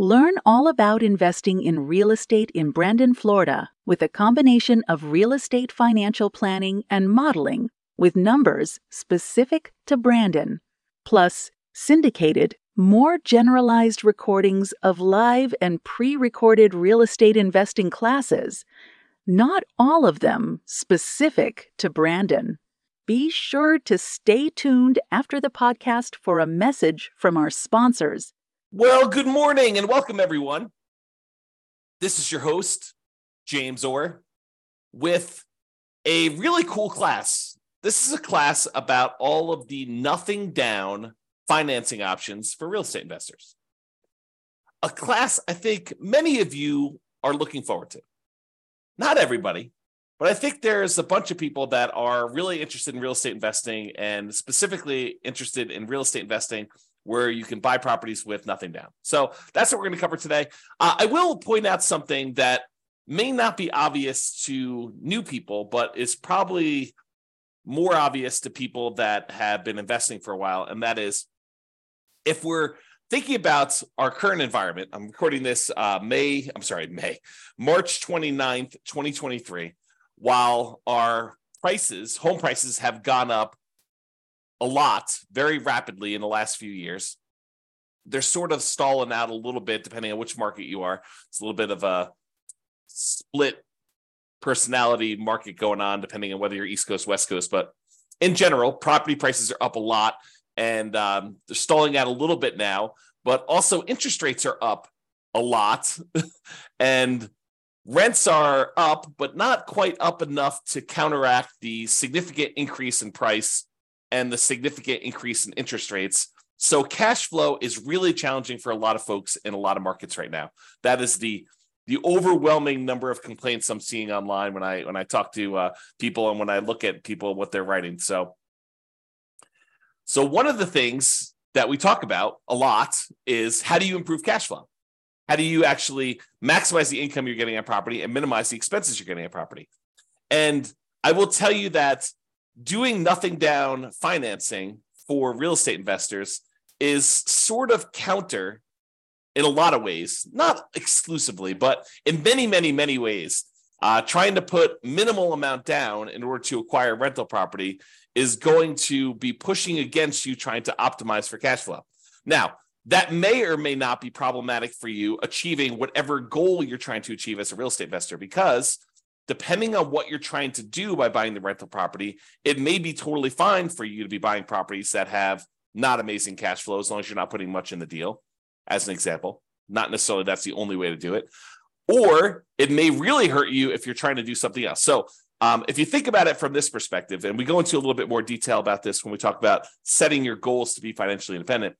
Learn all about investing in real estate in Brandon, Florida, with a combination of real estate financial planning and modeling with numbers specific to Brandon, plus syndicated, more generalized recordings of live and pre recorded real estate investing classes, not all of them specific to Brandon. Be sure to stay tuned after the podcast for a message from our sponsors well, good morning and welcome, everyone. This is your host, James Orr, with a really cool class. This is a class about all of the nothing down financing options for real estate investors. A class I think many of you are looking forward to. Not everybody, but I think there's a bunch of people that are really interested in real estate investing and specifically interested in real estate investing where you can buy properties with nothing down. So that's what we're going to cover today. Uh, I will point out something that may not be obvious to new people, but is probably more obvious to people that have been investing for a while. And that is if we're thinking about our current environment, I'm recording this uh, May, I'm sorry, May, March 29th, 2023, while our prices, home prices have gone up a lot very rapidly in the last few years. They're sort of stalling out a little bit depending on which market you are. It's a little bit of a split personality market going on depending on whether you're East Coast, West Coast. But in general, property prices are up a lot and um, they're stalling out a little bit now. But also, interest rates are up a lot and rents are up, but not quite up enough to counteract the significant increase in price and the significant increase in interest rates. So cash flow is really challenging for a lot of folks in a lot of markets right now. That is the the overwhelming number of complaints I'm seeing online when I when I talk to uh, people and when I look at people what they're writing. So, so one of the things that we talk about a lot is how do you improve cash flow? How do you actually maximize the income you're getting on property and minimize the expenses you're getting on property? And I will tell you that doing nothing down financing for real estate investors is sort of counter in a lot of ways, not exclusively, but in many, many, many ways. Uh, trying to put minimal amount down in order to acquire rental property is going to be pushing against you trying to optimize for cash flow. Now, that may or may not be problematic for you achieving whatever goal you're trying to achieve as a real estate investor because depending on what you're trying to do by buying the rental property, it may be totally fine for you to be buying properties that have not amazing cash flow as long as you're not putting much in the deal, as an example. Not necessarily that's the only way to do it. Or it may really hurt you if you're trying to do something else. So, um, if you think about it from this perspective, and we go into a little bit more detail about this when we talk about setting your goals to be financially independent,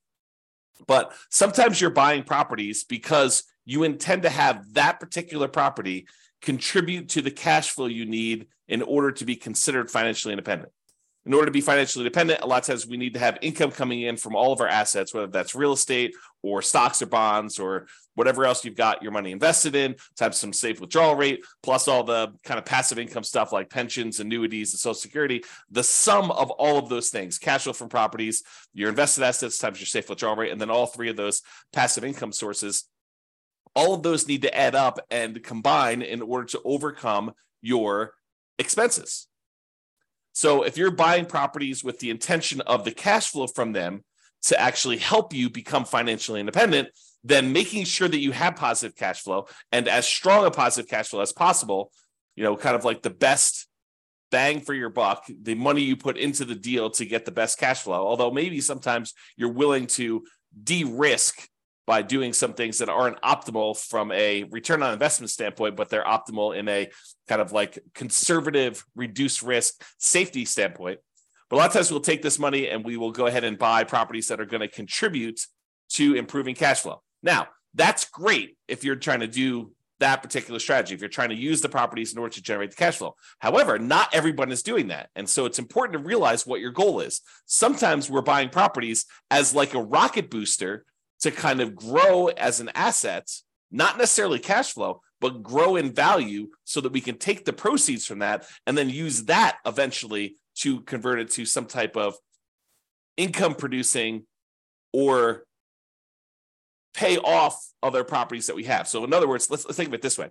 but sometimes you're buying properties because you intend to have that particular property contribute to the cash flow you need in order to be considered financially independent. In order to be financially independent, a lot of times we need to have income coming in from all of our assets, whether that's real estate or stocks or bonds or whatever else you've got your money invested in, have some safe withdrawal rate, plus all the kind of passive income stuff like pensions, annuities, and social security. The sum of all of those things, cash flow from properties, your invested assets times your safe withdrawal rate, and then all three of those passive income sources all of those need to add up and combine in order to overcome your expenses. So if you're buying properties with the intention of the cash flow from them to actually help you become financially independent, then making sure that you have positive cash flow and as strong a positive cash flow as possible, you know, kind of like the best bang for your buck, the money you put into the deal to get the best cash flow. Although maybe sometimes you're willing to de risk by doing some things that aren't optimal from a return on investment standpoint, but they're optimal in a kind of like conservative, reduced risk safety standpoint. But a lot of times we'll take this money and we will go ahead and buy properties that are going to contribute to improving cash flow. Now, that's great if you're trying to do that particular strategy if you're trying to use the properties in order to generate the cash flow. However, not everyone is doing that. And so it's important to realize what your goal is. Sometimes we're buying properties as like a rocket booster to kind of grow as an asset, not necessarily cash flow, but grow in value so that we can take the proceeds from that and then use that eventually to convert it to some type of income producing or pay off other properties that we have. So, in other words, let's, let's think of it this way.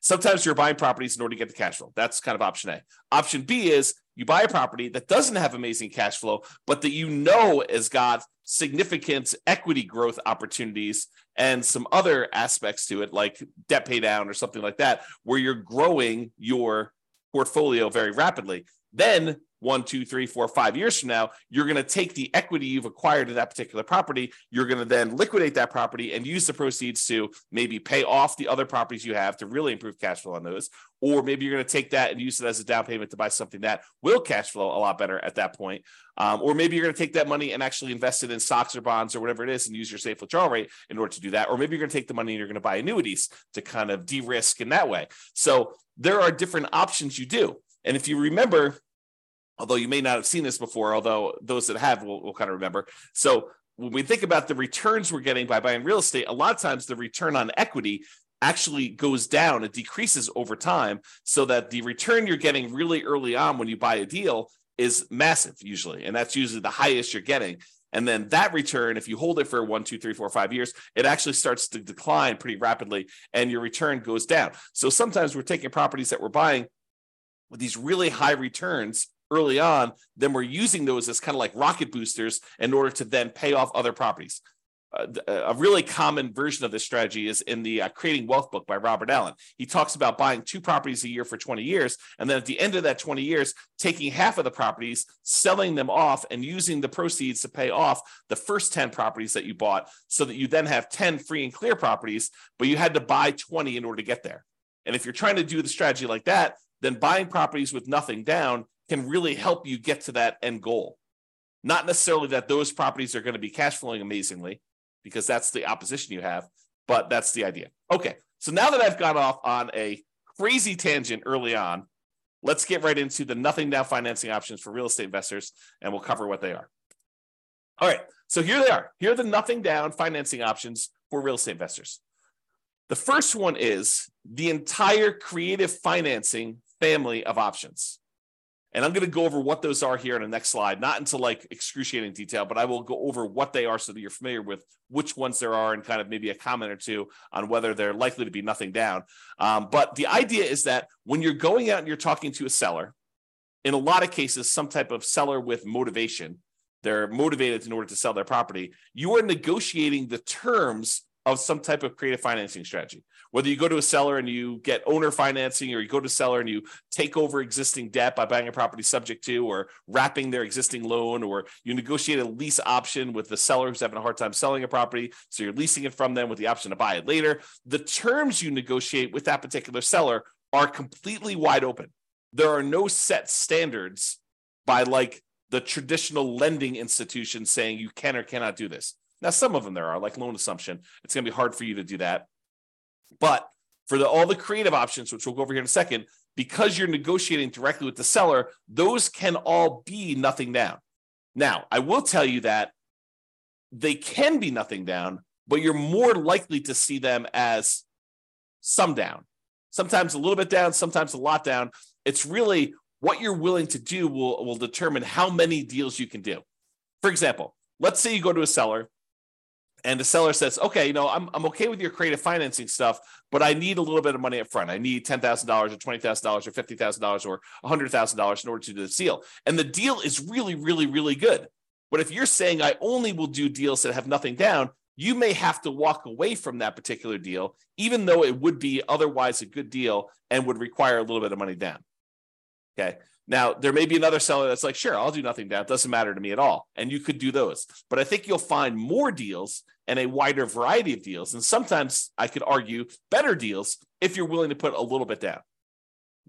Sometimes you're buying properties in order to get the cash flow. That's kind of option A. Option B is you buy a property that doesn't have amazing cash flow, but that you know has got significant equity growth opportunities and some other aspects to it, like debt pay down or something like that, where you're growing your portfolio very rapidly. Then one, two, three, four, five years from now, you're going to take the equity you've acquired in that particular property. You're going to then liquidate that property and use the proceeds to maybe pay off the other properties you have to really improve cash flow on those. Or maybe you're going to take that and use it as a down payment to buy something that will cash flow a lot better at that point. Um, or maybe you're going to take that money and actually invest it in stocks or bonds or whatever it is and use your safe withdrawal rate in order to do that. Or maybe you're going to take the money and you're going to buy annuities to kind of de risk in that way. So there are different options you do. And if you remember, although you may not have seen this before, although those that have will, will kind of remember. So when we think about the returns we're getting by buying real estate, a lot of times the return on equity actually goes down, it decreases over time, so that the return you're getting really early on when you buy a deal is massive, usually. And that's usually the highest you're getting. And then that return, if you hold it for one, two, three, four, five years, it actually starts to decline pretty rapidly and your return goes down. So sometimes we're taking properties that we're buying with these really high returns early on, then we're using those as kind of like rocket boosters in order to then pay off other properties. Uh, a really common version of this strategy is in the uh, Creating Wealth book by Robert Allen. He talks about buying two properties a year for 20 years, and then at the end of that 20 years, taking half of the properties, selling them off, and using the proceeds to pay off the first 10 properties that you bought, so that you then have 10 free and clear properties, but you had to buy 20 in order to get there. And if you're trying to do the strategy like that, then buying properties with nothing down can really help you get to that end goal. Not necessarily that those properties are going to be cash flowing amazingly, because that's the opposition you have, but that's the idea. Okay, so now that I've gone off on a crazy tangent early on, let's get right into the nothing down financing options for real estate investors, and we'll cover what they are. All right, so here they are. Here are the nothing down financing options for real estate investors. The first one is the entire creative financing family of options. And I'm going to go over what those are here in the next slide, not into like excruciating detail, but I will go over what they are so that you're familiar with which ones there are and kind of maybe a comment or two on whether they're likely to be nothing down. Um, but the idea is that when you're going out and you're talking to a seller, in a lot of cases, some type of seller with motivation, they're motivated in order to sell their property, you are negotiating the terms of some type of creative financing strategy. Whether you go to a seller and you get owner financing, or you go to a seller and you take over existing debt by buying a property subject to, or wrapping their existing loan, or you negotiate a lease option with the seller who's having a hard time selling a property. So you're leasing it from them with the option to buy it later. The terms you negotiate with that particular seller are completely wide open. There are no set standards by like the traditional lending institution saying you can or cannot do this. Now, some of them there are, like loan assumption. It's going to be hard for you to do that. But for the, all the creative options, which we'll go over here in a second, because you're negotiating directly with the seller, those can all be nothing down. Now, I will tell you that they can be nothing down, but you're more likely to see them as some down. Sometimes a little bit down, sometimes a lot down. It's really what you're willing to do will, will determine how many deals you can do. For example, let's say you go to a seller and the seller says, okay, you know, I'm, I'm okay with your creative financing stuff, but I need a little bit of money up front. I need $10,000 or $20,000 or $50,000 or $100,000 in order to do the deal. And the deal is really, really, really good. But if you're saying I only will do deals that have nothing down, you may have to walk away from that particular deal, even though it would be otherwise a good deal and would require a little bit of money down. Okay. Now, there may be another seller that's like, sure, I'll do nothing down. It doesn't matter to me at all. And you could do those. But I think you'll find more deals and a wider variety of deals. And sometimes I could argue better deals if you're willing to put a little bit down.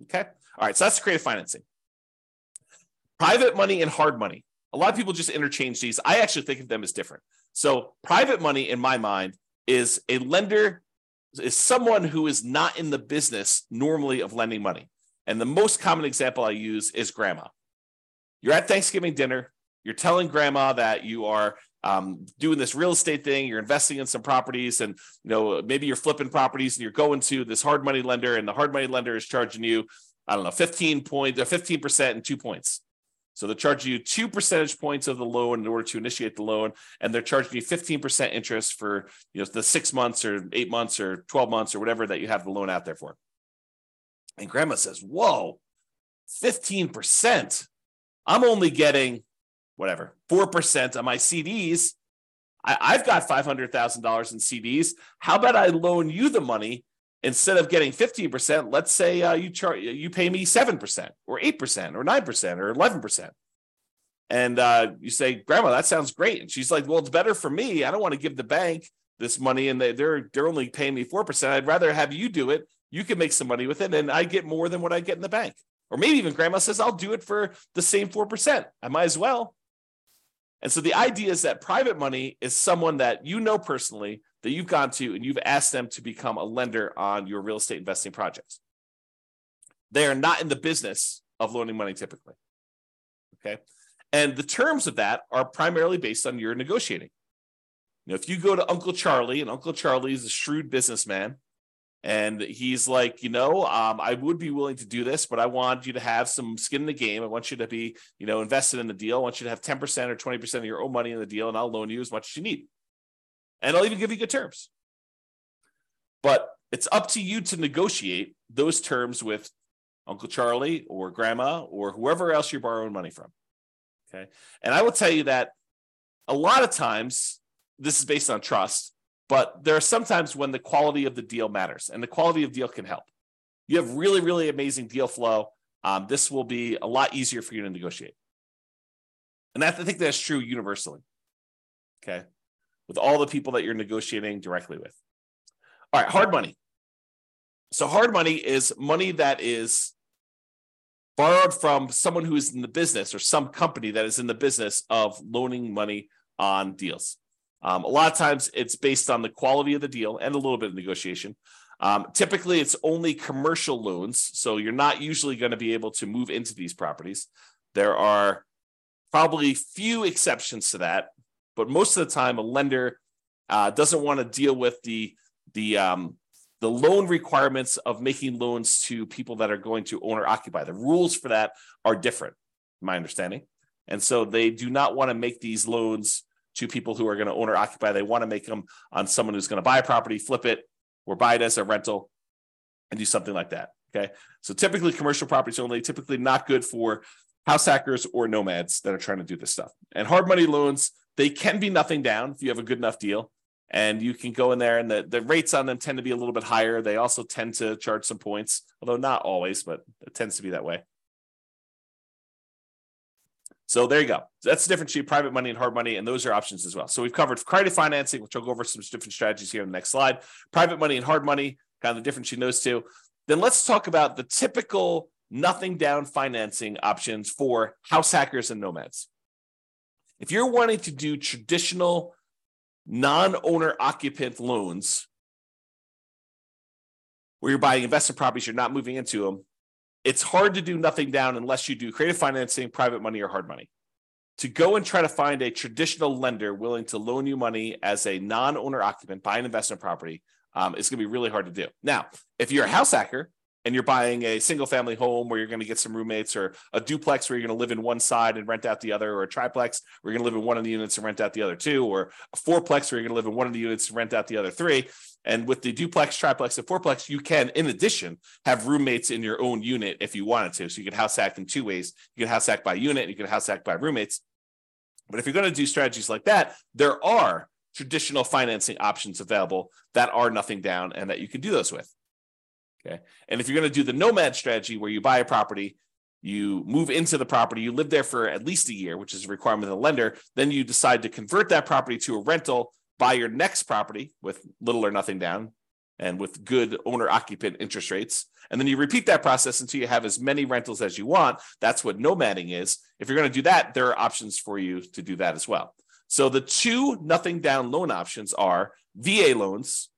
Okay. All right. So that's creative financing. Private money and hard money. A lot of people just interchange these. I actually think of them as different. So, private money, in my mind, is a lender is someone who is not in the business normally of lending money. And the most common example I use is grandma. You're at Thanksgiving dinner, you're telling grandma that you are um, doing this real estate thing, you're investing in some properties, and you know maybe you're flipping properties, and you're going to this hard money lender, and the hard money lender is charging you, I don't know, fifteen 15 point, 15 uh, percent and two points. So they're charging you two percentage points of the loan in order to initiate the loan, and they're charging you 15% interest for you know the six months or eight months or 12 months or whatever that you have the loan out there for. And grandma says, Whoa, 15%. I'm only getting whatever, 4% of my CDs. I, have got $500,000 in CDs. How about I loan you the money instead of getting 15%, let's say uh, you charge you pay me 7% or 8% or 9% or 11%. And uh, you say, Grandma, that sounds great. And she's like, Well, it's better for me. I don't want to give the bank this money and they, they're they're only paying me 4%. I'd rather have you do it. You can make some money with it, and I get more than what I get in the bank. Or maybe even grandma says, I'll do it for the same 4%. I might as well. And so the idea is that private money is someone that you know personally that you've gone to and you've asked them to become a lender on your real estate investing projects. They are not in the business of loaning money typically. Okay. And the terms of that are primarily based on your negotiating. You know, if you go to Uncle Charlie, and Uncle Charlie is a shrewd businessman, and he's like, you know, um, I would be willing to do this, but I want you to have some skin in the game. I want you to be, you know, invested in the deal. I want you to have 10% or 20% of your own money in the deal, and I'll loan you as much as you need and I'll even give you good terms. But it's up to you to negotiate those terms with Uncle Charlie or Grandma or whoever else you're borrowing money from. Okay. And I will tell you that a lot of times this is based on trust, but there are sometimes when the quality of the deal matters and the quality of deal can help. You have really, really amazing deal flow. Um, this will be a lot easier for you to negotiate. And I think that's true universally. Okay with all the people that you're negotiating directly with. All right, hard money. So, hard money is money that is borrowed from someone who is in the business or some company that is in the business of loaning money on deals. Um, a lot of times it's based on the quality of the deal and a little bit of negotiation. Um, typically, it's only commercial loans. So you're not usually going to be able to move into these properties. There are probably few exceptions to that. But most of the time, a lender uh, doesn't want to deal with the the um, the loan requirements of making loans to people that are going to own or occupy. The rules for that are different, my understanding, and so they do not want to make these loans to people who are going to owner occupy. They want to make them on someone who's going to buy a property, flip it, or buy it as a rental, and do something like that. Okay, so typically commercial properties only, typically not good for house hackers or nomads that are trying to do this stuff. And hard money loans they can be nothing down if you have a good enough deal. And you can go in there, and the, the rates on them tend to be a little bit higher. They also tend to charge some points, although not always, but it tends to be that way. So there you go. So That's the difference between private money and hard money, and those are options as well. So we've covered creative financing, which I'll go over some different strategies here in the next slide. Private money and hard money, kind of the difference between those two. Then let's talk about the typical nothing down financing options for house hackers and nomads. If you're wanting to do traditional non-owner occupant loans where you're buying investment properties, you're not moving into them, it's hard to do nothing down unless you do creative financing, private money, or hard money. To go and try to find a traditional lender willing to loan you money as a non-owner occupant, buy an investment property, um, is going to be really hard to do. Now, if you're a house hacker and you're buying a single family home where you're going to get some roommates or a duplex where you're going to live in one side and rent out the other or a triplex where you're going to live in one of the units and rent out the other two or a fourplex where you're going to live in one of the units and rent out the other three. And with the duplex triplex and fourplex you can in addition have roommates in your own unit if you wanted to. So you can house hack in two ways. You can house hack by unit you can house hack by roommates. But if you're going to do strategies like that there are traditional financing options available that are nothing down and that you can do those with Okay. And if you're going to do the nomad strategy where you buy a property, you move into the property, you live there for at least a year, which is a requirement of the lender, then you decide to convert that property to a rental, buy your next property with little or nothing down and with good owner occupant interest rates. And then you repeat that process until you have as many rentals as you want. That's what nomading is. If you're going to do that, there are options for you to do that as well. So the two nothing down loan options are VA loans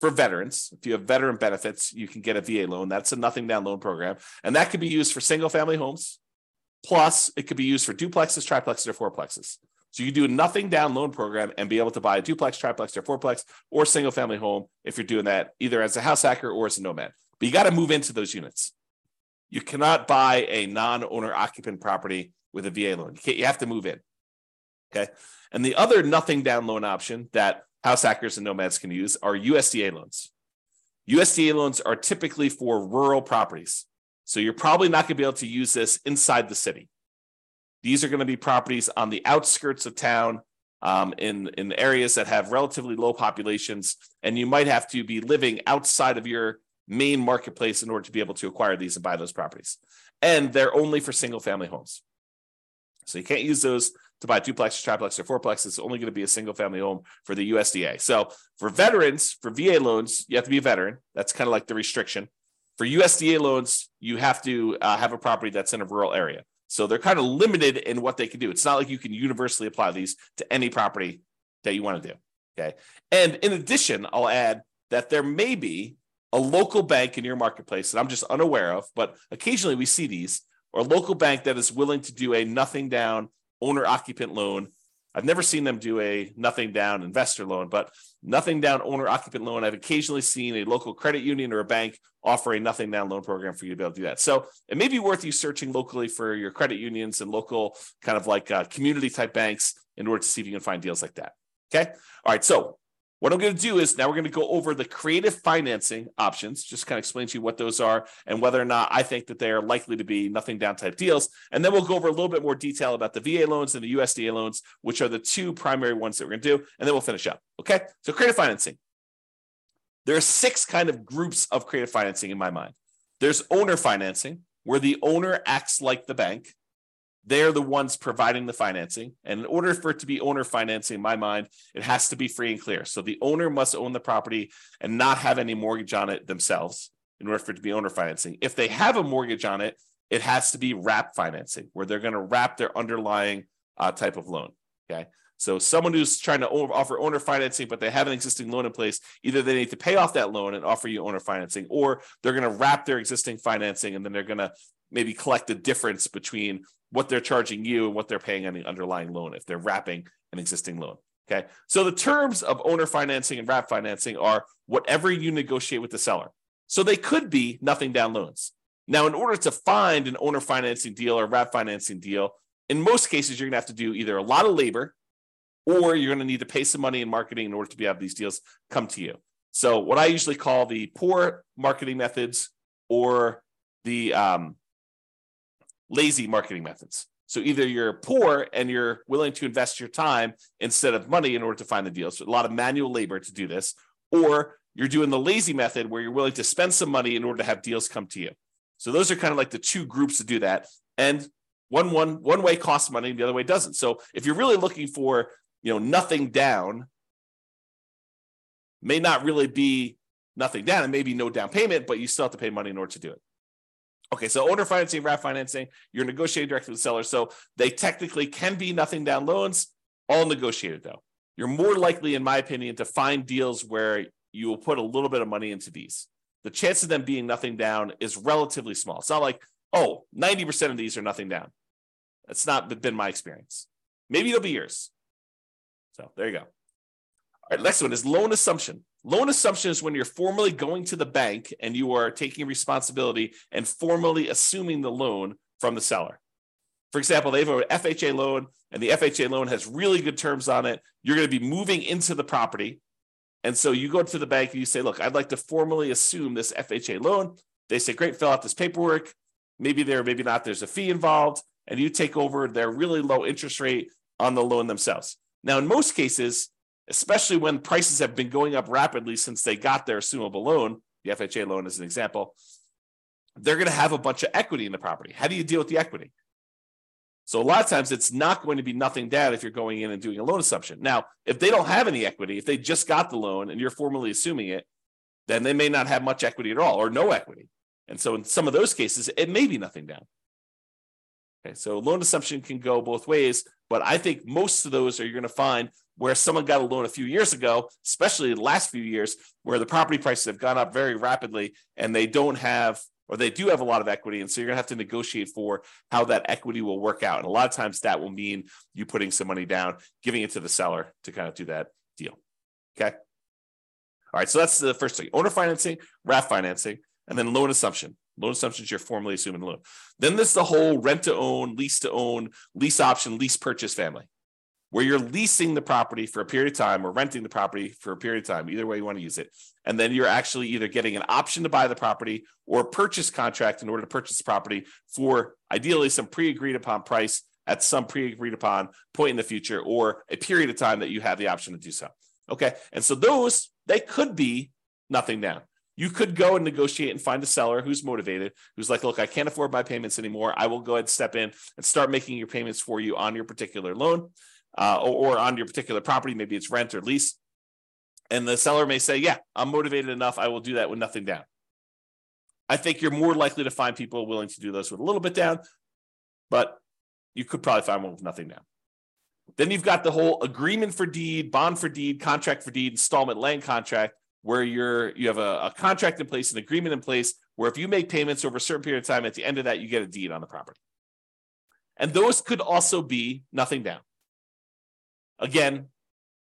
for veterans. If you have veteran benefits, you can get a VA loan. That's a nothing down loan program. And that could be used for single family homes. Plus, it could be used for duplexes, triplexes, or fourplexes. So you do a nothing down loan program and be able to buy a duplex, triplex, or fourplex or single family home if you're doing that either as a house hacker or as a nomad. But you got to move into those units. You cannot buy a non-owner occupant property with a VA loan. You, you have to move in. Okay. And the other nothing down loan option that house hackers and nomads can use are USDA loans. USDA loans are typically for rural properties. So you're probably not going to be able to use this inside the city. These are going to be properties on the outskirts of town, um, in in areas that have relatively low populations, and you might have to be living outside of your main marketplace in order to be able to acquire these and buy those properties. And they're only for single family homes, so you can't use those to buy a duplex, triplex, or fourplex. It's only going to be a single family home for the USDA. So for veterans, for VA loans, you have to be a veteran. That's kind of like the restriction. For USDA loans, you have to uh, have a property that's in a rural area. So they're kind of limited in what they can do. It's not like you can universally apply these to any property that you want to do. Okay. And in addition, I'll add that there may be a local bank in your marketplace that I'm just unaware of, but occasionally we see these, or a local bank that is willing to do a nothing down owner occupant loan I've never seen them do a nothing down investor loan, but nothing down owner occupant loan. I've occasionally seen a local credit union or a bank offer a nothing down loan program for you to be able to do that. So it may be worth you searching locally for your credit unions and local kind of like uh, community type banks in order to see if you can find deals like that. Okay. All right. So what I'm going to do is now we're going to go over the creative financing options, just kind of explain to you what those are and whether or not I think that they are likely to be nothing down type deals. And then we'll go over a little bit more detail about the VA loans and the USDA loans, which are the two primary ones that we're going to do. And then we'll finish up. Okay. So creative financing. There are six kind of groups of creative financing in my mind. There's owner financing, where the owner acts like the bank. They're the ones providing the financing. And in order for it to be owner financing, in my mind, it has to be free and clear. So the owner must own the property and not have any mortgage on it themselves in order for it to be owner financing. If they have a mortgage on it, it has to be wrap financing, where they're going to wrap their underlying uh, type of loan. Okay. So someone who's trying to offer owner financing, but they have an existing loan in place, either they need to pay off that loan and offer you owner financing, or they're going to wrap their existing financing and then they're going to maybe collect the difference between what they're charging you and what they're paying on the underlying loan if they're wrapping an existing loan. Okay. So the terms of owner financing and wrap financing are whatever you negotiate with the seller. So they could be nothing down loans. Now, in order to find an owner financing deal or wrap financing deal, in most cases, you're going to have to do either a lot of labor or you're going to need to pay some money in marketing in order to be have these deals come to you. So, what I usually call the poor marketing methods or the um, lazy marketing methods. So either you're poor and you're willing to invest your time instead of money in order to find the deals, so a lot of manual labor to do this, or you're doing the lazy method where you're willing to spend some money in order to have deals come to you. So those are kind of like the two groups to do that. And one one one way costs money, the other way doesn't. So if you're really looking for, you know, nothing down, may not really be nothing down. It may be no down payment, but you still have to pay money in order to do it. Okay, so owner financing, wrap financing, you're negotiating directly with the seller. So they technically can be nothing down loans, all negotiated though. You're more likely, in my opinion, to find deals where you will put a little bit of money into these. The chance of them being nothing down is relatively small. It's not like, oh, 90% of these are nothing down. That's not been my experience. Maybe it'll be yours. So there you go. All right, next one is loan assumption. Loan assumption is when you're formally going to the bank and you are taking responsibility and formally assuming the loan from the seller. For example, they have an FHA loan and the FHA loan has really good terms on it. You're going to be moving into the property. And so you go to the bank and you say, Look, I'd like to formally assume this FHA loan. They say, Great, fill out this paperwork. Maybe there, maybe not. There's a fee involved. And you take over their really low interest rate on the loan themselves. Now, in most cases, especially when prices have been going up rapidly since they got their assumable loan, the FHA loan is an example, they're going to have a bunch of equity in the property. How do you deal with the equity? So a lot of times it's not going to be nothing down if you're going in and doing a loan assumption. Now, if they don't have any equity, if they just got the loan and you're formally assuming it, then they may not have much equity at all or no equity. And so in some of those cases, it may be nothing down. Okay, so loan assumption can go both ways, but I think most of those are you're going to find where someone got a loan a few years ago, especially the last few years, where the property prices have gone up very rapidly and they don't have or they do have a lot of equity. And so you're going to have to negotiate for how that equity will work out. And a lot of times that will mean you putting some money down, giving it to the seller to kind of do that deal. Okay. All right. So that's the first thing owner financing, wrap financing, and then loan assumption. Loan assumptions you're formally assuming loan. Then there's the whole rent to own, lease to own, lease option, lease purchase family where you're leasing the property for a period of time or renting the property for a period of time, either way you want to use it. And then you're actually either getting an option to buy the property or a purchase contract in order to purchase the property for ideally some pre agreed upon price at some pre agreed upon point in the future or a period of time that you have the option to do so. Okay. And so those, they could be nothing down. You could go and negotiate and find a seller who's motivated, who's like, look, I can't afford my payments anymore. I will go ahead and step in and start making your payments for you on your particular loan uh, or, or on your particular property. Maybe it's rent or lease. And the seller may say, Yeah, I'm motivated enough. I will do that with nothing down. I think you're more likely to find people willing to do those with a little bit down, but you could probably find one with nothing down. Then you've got the whole agreement for deed, bond for deed, contract for deed, installment land contract, where you're you have a, a contract in place, an agreement in place, where if you make payments over a certain period of time, at the end of that, you get a deed on the property. And those could also be nothing down. Again,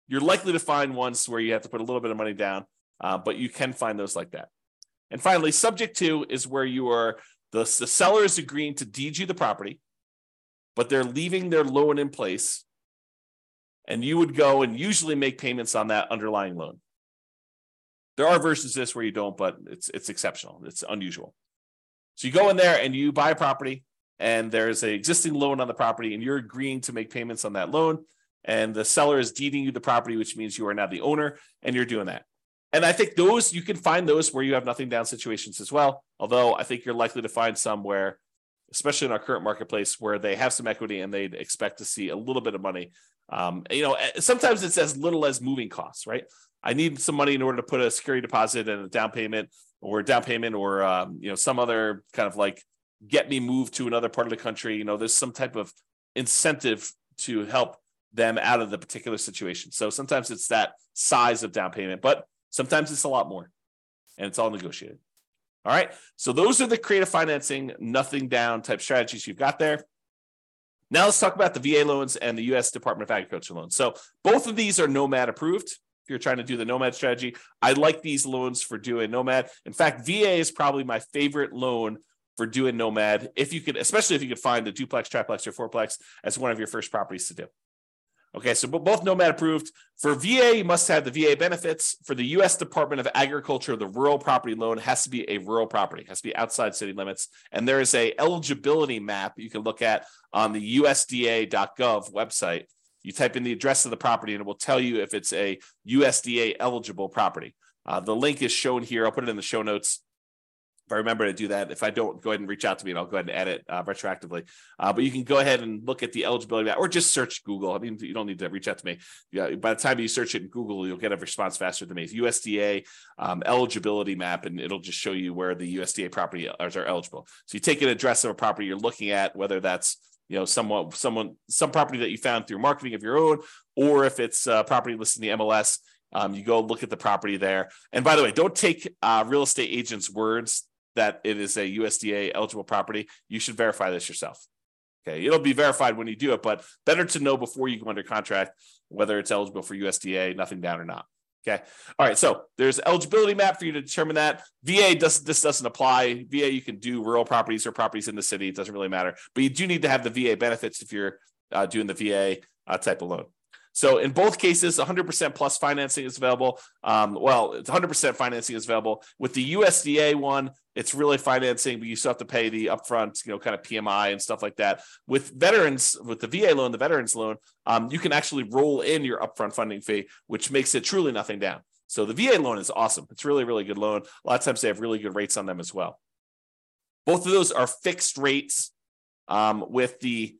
you're likely to find ones where you have to put a little bit of money down, uh, but you can find those like that. And finally, subject to is where you are the, the seller is agreeing to deed you the property, but they're leaving their loan in place. And you would go and usually make payments on that underlying loan. There are versions of this where you don't, but it's it's exceptional. It's unusual. So you go in there and you buy a property, and there's an existing loan on the property, and you're agreeing to make payments on that loan and the seller is deeding you the property, which means you are now the owner and you're doing that. And I think those you can find those where you have nothing down situations as well. Although I think you're likely to find some where, especially in our current marketplace, where they have some equity and they'd expect to see a little bit of money. Um, you know, eh, sometimes it's as little as moving costs, right? I need some money in order to put a security deposit and a down payment, or down payment, or um, you know, some other kind of like get me moved to another part of the country. You know, there's some type of incentive to help them out of the particular situation. So sometimes it's that size of down payment, but sometimes it's a lot more and it's all negotiated. All right. So those are the creative financing, nothing down type strategies you've got there. Now let's talk about the VA loans and the US Department of Agriculture loans. So both of these are Nomad approved. If you're trying to do the Nomad strategy, I like these loans for doing Nomad. In fact, VA is probably my favorite loan for doing Nomad. If you could, especially if you could find the duplex, triplex, or fourplex as one of your first properties to do. Okay, so both Nomad approved. For VA, you must have the VA benefits. For the U.S. Department of Agriculture, the rural property loan has to be a rural property, has to be outside city limits. And there is a eligibility map you can look at on the USDA.gov website. You type in the address of the property, and it will tell you if it's a USDA eligible property. Uh, the link is shown here. I'll put it in the show notes if I remember to do that, if I don't, go ahead and reach out to me and I'll go ahead and edit uh, retroactively. Uh, but you can go ahead and look at the eligibility map or just search Google. I mean, you don't need to reach out to me. Yeah, by the time you search it in Google, you'll get a response faster than me. It's USDA um, eligibility map, and it'll just show you where the USDA property are eligible. So you take an address of a property you're looking at, whether that's you know someone someone some property that you found through marketing of your own, or if it's a property listed in the MLS. Um, you go look at the property there. And by the way, don't take uh, real estate agents' words that it is a USDA eligible property, you should verify this yourself. Okay, it'll be verified when you do it, but better to know before you go under contract whether it's eligible for USDA, nothing down or not. Okay. All right. So there's eligibility map for you to determine that. VA does this doesn't apply. VA you can do rural properties or properties in the city. It doesn't really matter. But you do need to have the VA benefits if you're uh, doing the VA uh, type of loan. So in both cases, 100% plus financing is available. Um, well, it's 100% financing is available. With the USDA one, it's really financing, but you still have to pay the upfront, you know, kind of PMI and stuff like that. With veterans, with the VA loan, the veterans loan, um, you can actually roll in your upfront funding fee, which makes it truly nothing down. So the VA loan is awesome. It's really, really good loan. A lot of times they have really good rates on them as well. Both of those are fixed rates. Um, with the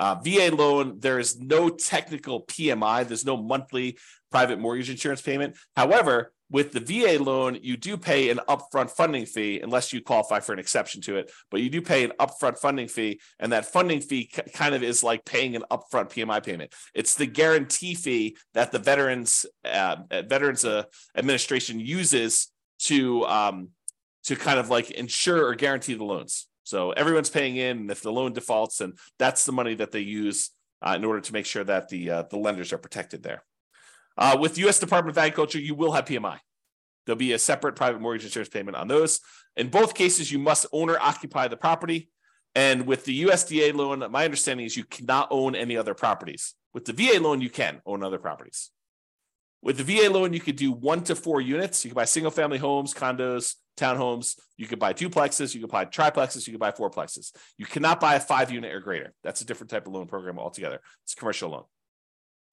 uh, VA loan, there is no technical PMI. There's no monthly private mortgage insurance payment. However, with the VA loan, you do pay an upfront funding fee unless you qualify for an exception to it, but you do pay an upfront funding fee. And that funding fee kind of is like paying an upfront PMI payment. It's the guarantee fee that the Veterans uh, Veterans uh, Administration uses to um, to kind of like insure or guarantee the loans. So everyone's paying in, and if the loan defaults, and that's the money that they use uh, in order to make sure that the uh, the lenders are protected there. Uh, with U.S. Department of Agriculture, you will have PMI. There'll be a separate private mortgage insurance payment on those. In both cases, you must owner occupy the property. And with the USDA loan, my understanding is you cannot own any other properties. With the VA loan, you can own other properties. With the VA loan, you could do one to four units. You can buy single family homes, condos, townhomes. You could buy duplexes. You could buy triplexes. You could buy fourplexes. You cannot buy a five unit or greater. That's a different type of loan program altogether. It's commercial loan.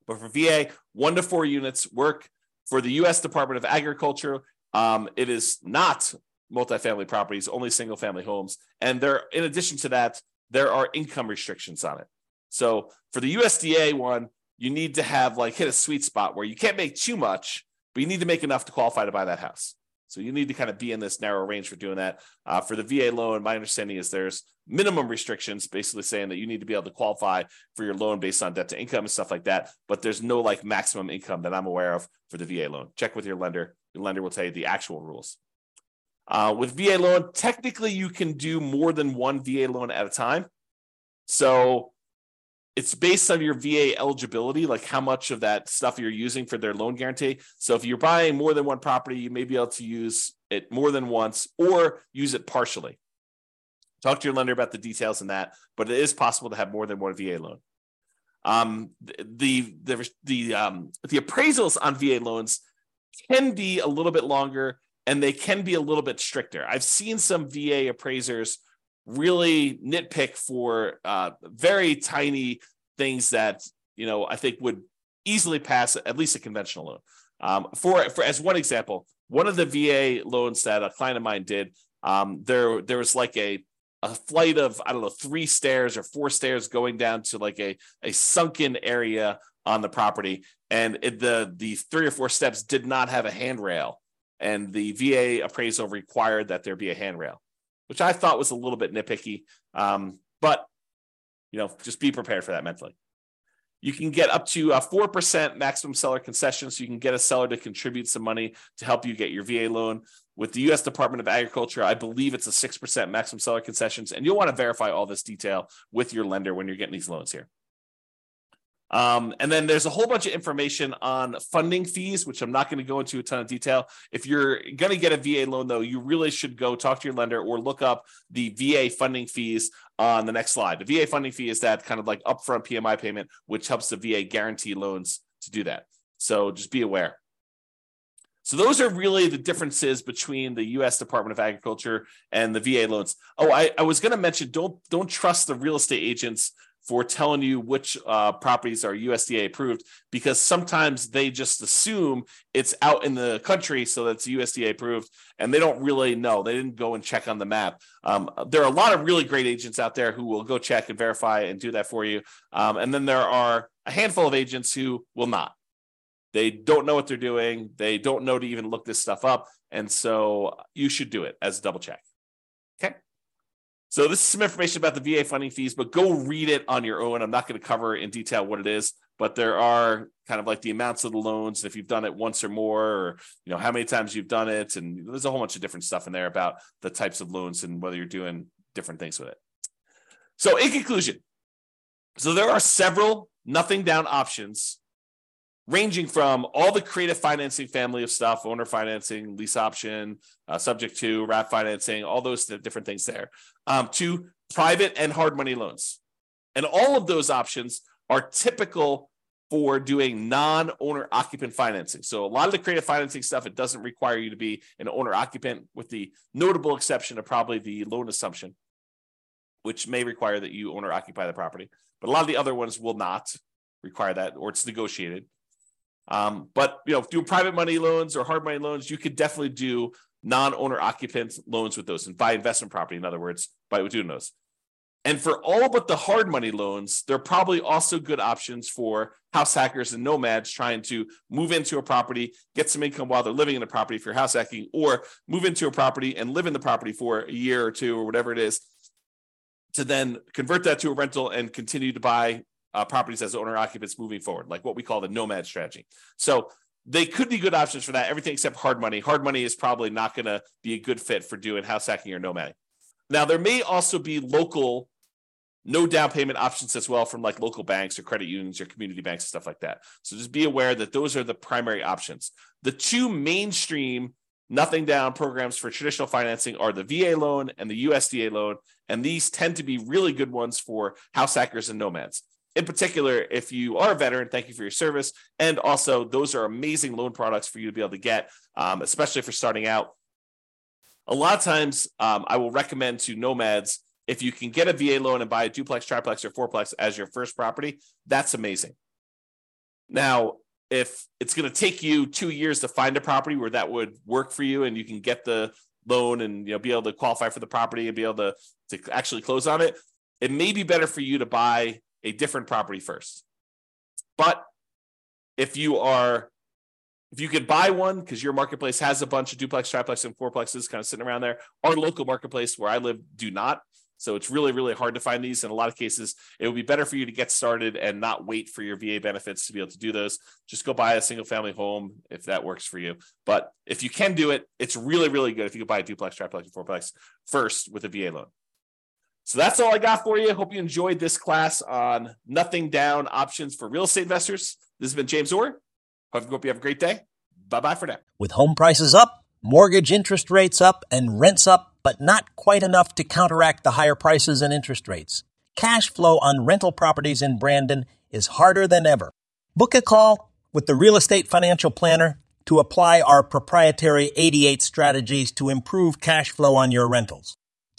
But for VA, one to four units work. For the U.S. Department of Agriculture, um, it is not multifamily properties, only single family homes. And there, in addition to that, there are income restrictions on it. So for the USDA one, you need to have like hit a sweet spot where you can't make too much, but you need to make enough to qualify to buy that house. So you need to kind of be in this narrow range for doing that. Uh, for the VA loan, my understanding is there's minimum restrictions, basically saying that you need to be able to qualify for your loan based on debt to income and stuff like that. But there's no like maximum income that I'm aware of for the VA loan. Check with your lender. Your lender will tell you the actual rules. Uh, with VA loan, technically you can do more than one VA loan at a time. So it's based on your VA eligibility, like how much of that stuff you're using for their loan guarantee. So if you're buying more than one property, you may be able to use it more than once or use it partially. Talk to your lender about the details in that, but it is possible to have more than one VA loan. Um, the the the um, the appraisals on VA loans can be a little bit longer and they can be a little bit stricter. I've seen some VA appraisers really nitpick for uh, very tiny things that you know I think would easily pass at least a conventional loan. Um, for for as one example, one of the VA loans that a client of mine did, um, there there was like a a flight of I don't know three stairs or four stairs going down to like a a sunken area on the property, and it, the the three or four steps did not have a handrail, and the VA appraisal required that there be a handrail which I thought was a little bit nitpicky. Um, but you know, just be prepared for that mentally. You can get up to a 4% maximum seller concession. So you can get a seller to contribute some money to help you get your VA loan. With the US Department of Agriculture, I believe it's a 6% maximum seller concessions. And you'll want to verify all this detail with your lender when you're getting these loans here. Um, and then there's a whole bunch of information on funding fees, which I'm not going to go into a ton of detail. If you're going to get a VA loan, though, you really should go talk to your lender or look up the VA funding fees on the next slide. The VA funding fee is that kind of like upfront PMI payment, which helps the VA guarantee loans to do that. So just be aware. So those are really the differences between the U.S. Department of Agriculture and the VA loans. Oh, I, I was going to mention don't don't trust the real estate agents for telling you which uh, properties are USDA approved because sometimes they just assume it's out in the country, so that's USDA approved, and they don't really know. They didn't go and check on the map. Um, there are a lot of really great agents out there who will go check and verify and do that for you, um, and then there are a handful of agents who will not. They don't know what they're doing. They don't know to even look this stuff up, and so you should do it as a double check. Okay. So this is some information about the VA funding fees, but go read it on your own. I'm not going to cover in detail what it is, but there are kind of like the amounts of the loans, if you've done it once or more, or you know how many times you've done it, and there's a whole bunch of different stuff in there about the types of loans and whether you're doing different things with it. So in conclusion, so there are several nothing down options ranging from all the creative financing family of stuff, owner financing, lease option, uh, subject to wrap financing, all those different things there, um, to private and hard money loans. And all of those options are typical for doing non-owner occupant financing. So a lot of the creative financing stuff, it doesn't require you to be an owner occupant with the notable exception of probably the loan assumption, which may require that you owner occupy the property. But a lot of the other ones will not require that or it's negotiated. Um, but you know, do private money loans or hard money loans, you could definitely do non-owner occupant loans with those and buy investment property. In other words, by doing those. And for all but the hard money loans, they're probably also good options for house hackers and nomads trying to move into a property, get some income while they're living in the property if you're house hacking, or move into a property and live in the property for a year or two or whatever it is, to then convert that to a rental and continue to buy uh, properties as owner occupants moving forward, like what we call the nomad strategy. So they could be good options for that. Everything except hard money. Hard money is probably not going to be a good fit for doing house hacking or nomading. Now, there may also be local no down payment options as well from like local banks or credit unions or community banks and stuff like that. So just be aware that those are the primary options. The two mainstream nothing down programs for traditional financing are the VA loan and the USDA loan. And these tend to be really good ones for house hackers and nomads. In particular, if you are a veteran, thank you for your service. And also, those are amazing loan products for you to be able to get, um, especially for starting out. A lot of times, um, I will recommend to nomads if you can get a VA loan and buy a duplex, triplex, or fourplex as your first property, that's amazing. Now, if it's going to take you two years to find a property where that would work for you and you can get the loan and you know be able to qualify for the property and be able to, to actually close on it, it may be better for you to buy a different property first. But if you are if you could buy one because your marketplace has a bunch of duplex, triplex, and fourplexes kind of sitting around there, our local marketplace where I live do not. So it's really, really hard to find these. In a lot of cases, it would be better for you to get started and not wait for your VA benefits to be able to do those. Just go buy a single family home if that works for you. But if you can do it, it's really, really good if you could buy a duplex, triplex, and fourplex first with a VA loan. So that's all I got for you. Hope you enjoyed this class on nothing down options for real estate investors. This has been James Orr. Hope you have a great day. Bye bye for now. With home prices up, mortgage interest rates up, and rents up, but not quite enough to counteract the higher prices and interest rates. Cash flow on rental properties in Brandon is harder than ever. Book a call with the Real Estate Financial Planner to apply our proprietary 88 strategies to improve cash flow on your rentals.